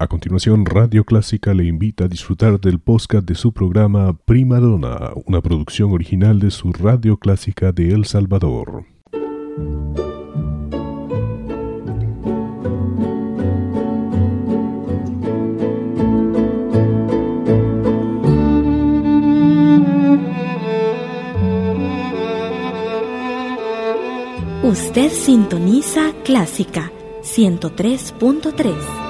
A continuación, Radio Clásica le invita a disfrutar del podcast de su programa Prima Donna, una producción original de su Radio Clásica de El Salvador. Usted sintoniza Clásica 103.3.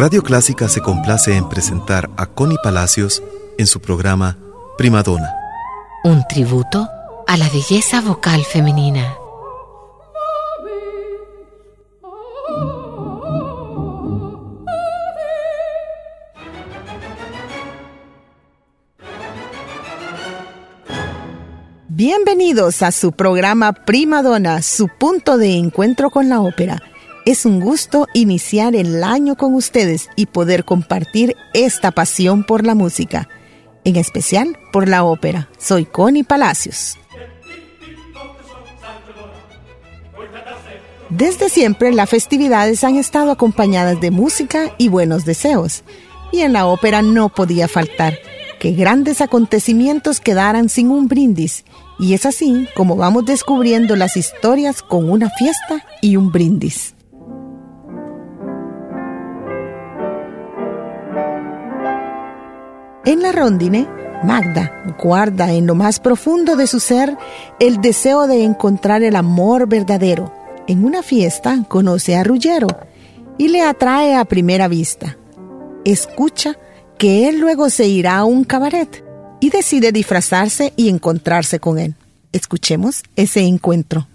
Radio Clásica se complace en presentar a Connie Palacios en su programa Primadona. Un tributo a la belleza vocal femenina. Bienvenidos a su programa Primadona, su punto de encuentro con la ópera es un gusto iniciar el año con ustedes y poder compartir esta pasión por la música, en especial por la ópera. Soy Connie Palacios. Desde siempre las festividades han estado acompañadas de música y buenos deseos, y en la ópera no podía faltar que grandes acontecimientos quedaran sin un brindis, y es así como vamos descubriendo las historias con una fiesta y un brindis. En la rondine, Magda guarda en lo más profundo de su ser el deseo de encontrar el amor verdadero. En una fiesta conoce a Ruggiero y le atrae a primera vista. Escucha que él luego se irá a un cabaret y decide disfrazarse y encontrarse con él. Escuchemos ese encuentro.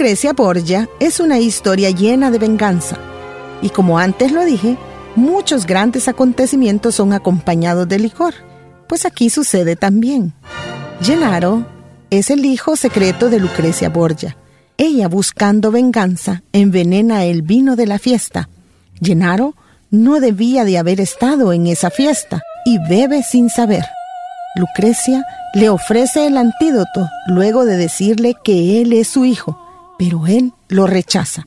Lucrecia Borgia es una historia llena de venganza. Y como antes lo dije, muchos grandes acontecimientos son acompañados de licor. Pues aquí sucede también. Gennaro es el hijo secreto de Lucrecia Borgia. Ella, buscando venganza, envenena el vino de la fiesta. Gennaro no debía de haber estado en esa fiesta y bebe sin saber. Lucrecia le ofrece el antídoto luego de decirle que él es su hijo, pero él lo rechaza.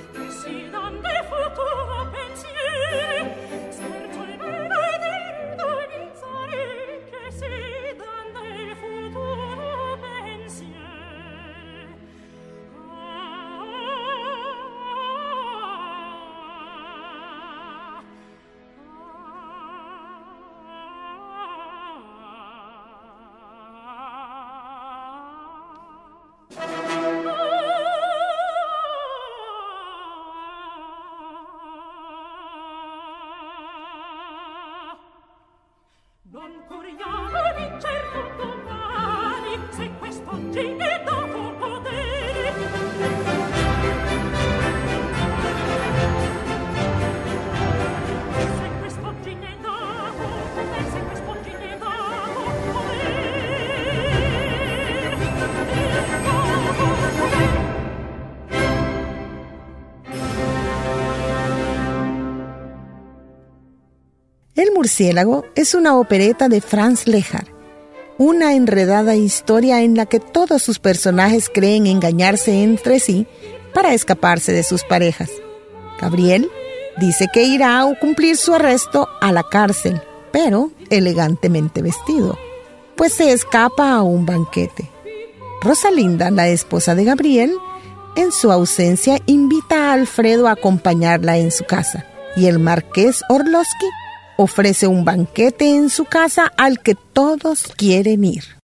murciélago es una opereta de Franz Lehar, una enredada historia en la que todos sus personajes creen engañarse entre sí para escaparse de sus parejas. Gabriel dice que irá a cumplir su arresto a la cárcel, pero elegantemente vestido, pues se escapa a un banquete. Rosalinda, la esposa de Gabriel, en su ausencia invita a Alfredo a acompañarla en su casa, y el marqués Orlowski ofrece un banquete en su casa al que todos quieren ir.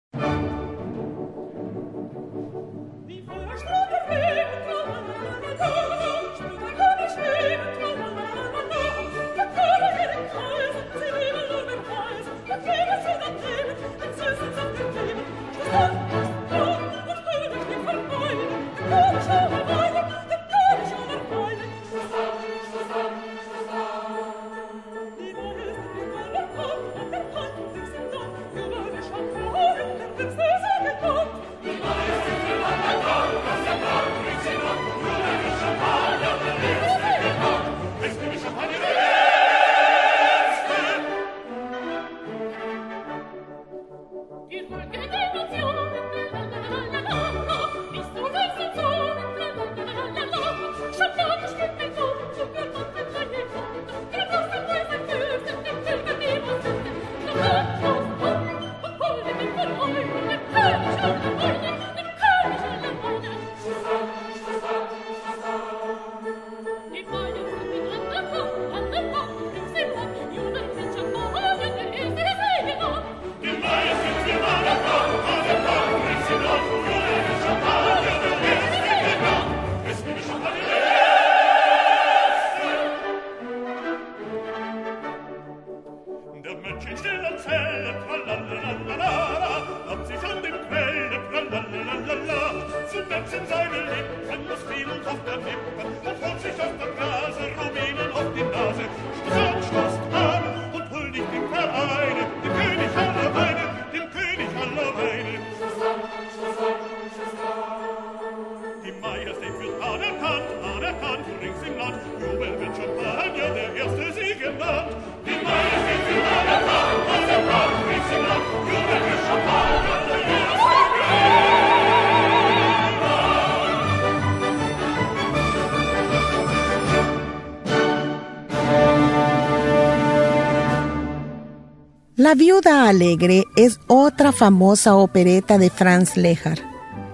La viuda alegre es otra famosa opereta de Franz Lehar.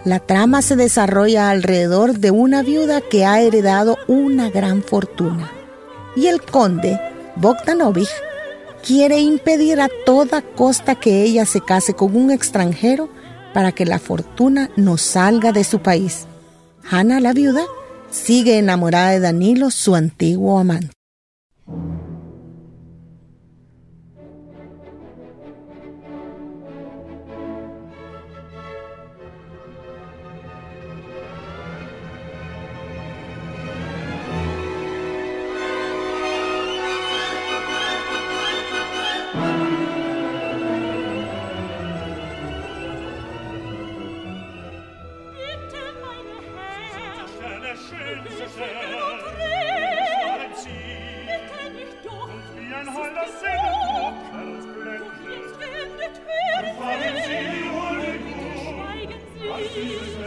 La trama se desarrolla alrededor de una viuda que ha heredado una gran fortuna. Y el conde, Bogdanovich, quiere impedir a toda costa que ella se case con un extranjero para que la fortuna no salga de su país. Hanna, la viuda, sigue enamorada de Danilo, su antiguo amante. Una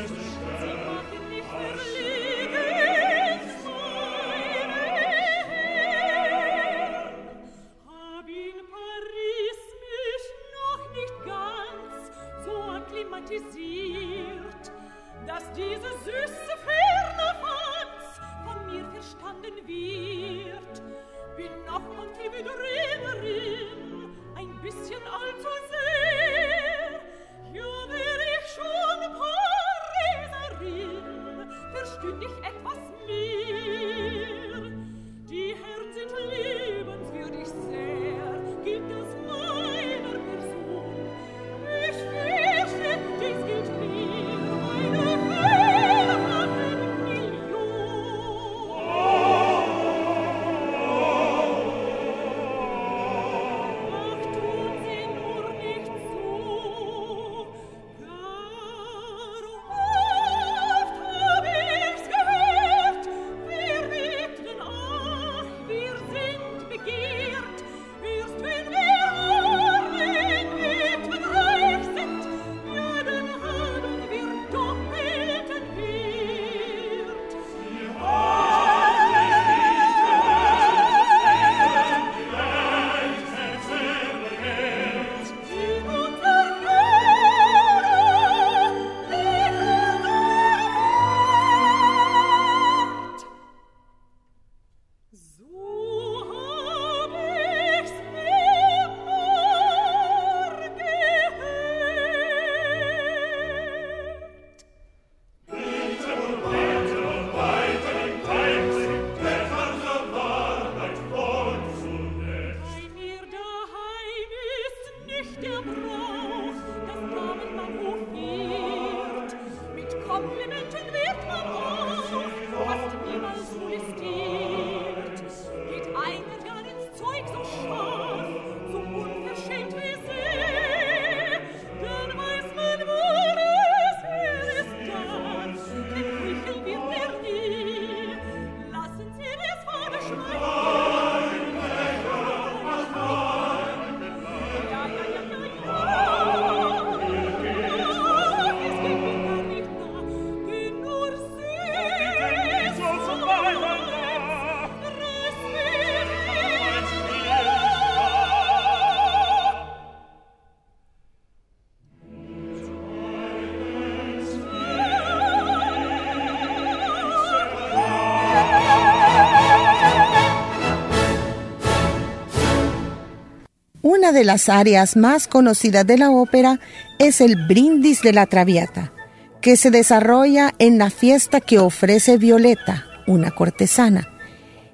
de las áreas más conocidas de la ópera es el Brindis de la Traviata, que se desarrolla en la fiesta que ofrece Violeta, una cortesana,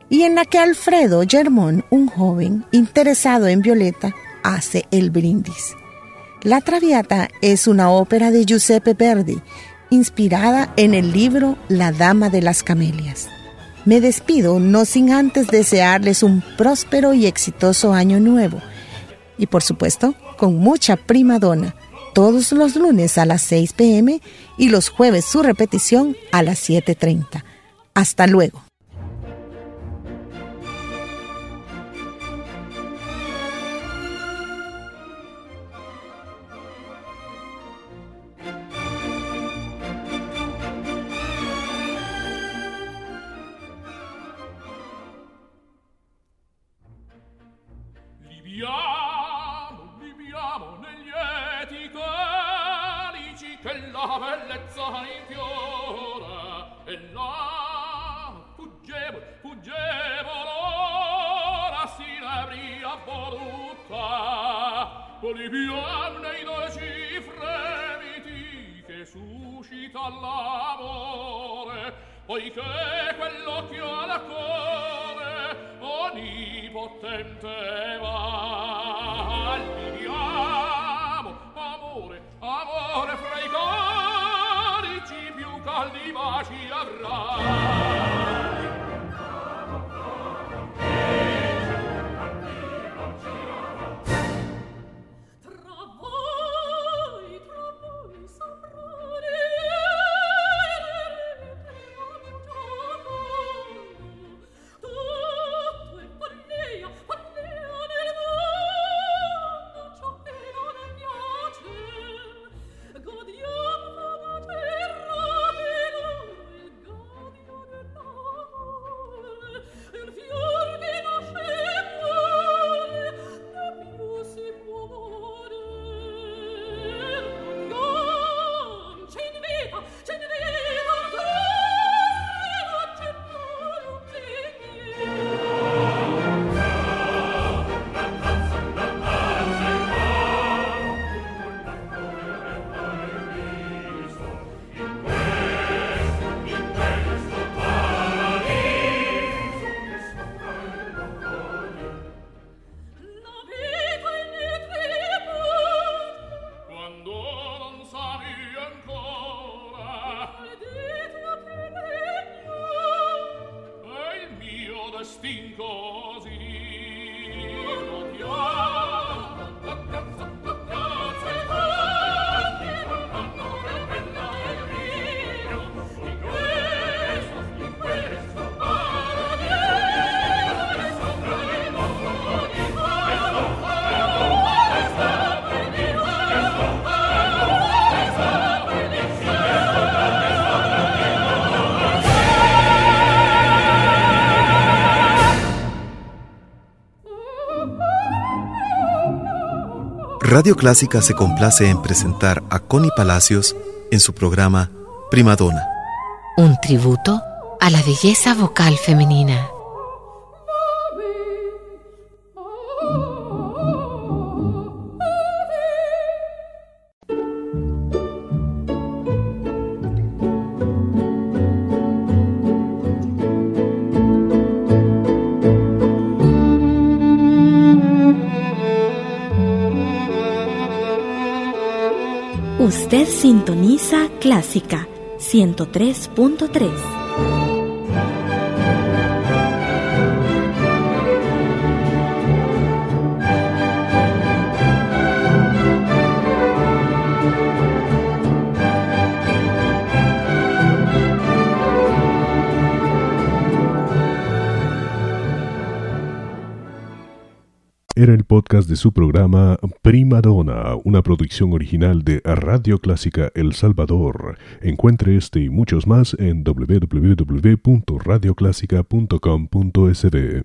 y en la que Alfredo Germón, un joven interesado en Violeta, hace el brindis. La Traviata es una ópera de Giuseppe Verdi, inspirada en el libro La Dama de las Camelias. Me despido no sin antes desearles un próspero y exitoso año nuevo. Y por supuesto, con mucha primadona, todos los lunes a las 6 pm y los jueves su repetición a las 7.30. Hasta luego. la bellezza infiora e là fuggevo, fuggevo l'ora si l'avria voluta. Oliviarne i dolci fremiti che suscita l'amore poiché quell'occhio al cuore onnipotente va. Radio Clásica se complace en presentar a Connie Palacios en su programa Primadona. Un tributo a la belleza vocal femenina. Usted sintoniza Clásica 103.3. Era el podcast de su programa Prima Donna, una producción original de Radio Clásica El Salvador. Encuentre este y muchos más en www.radioclásica.com.sb.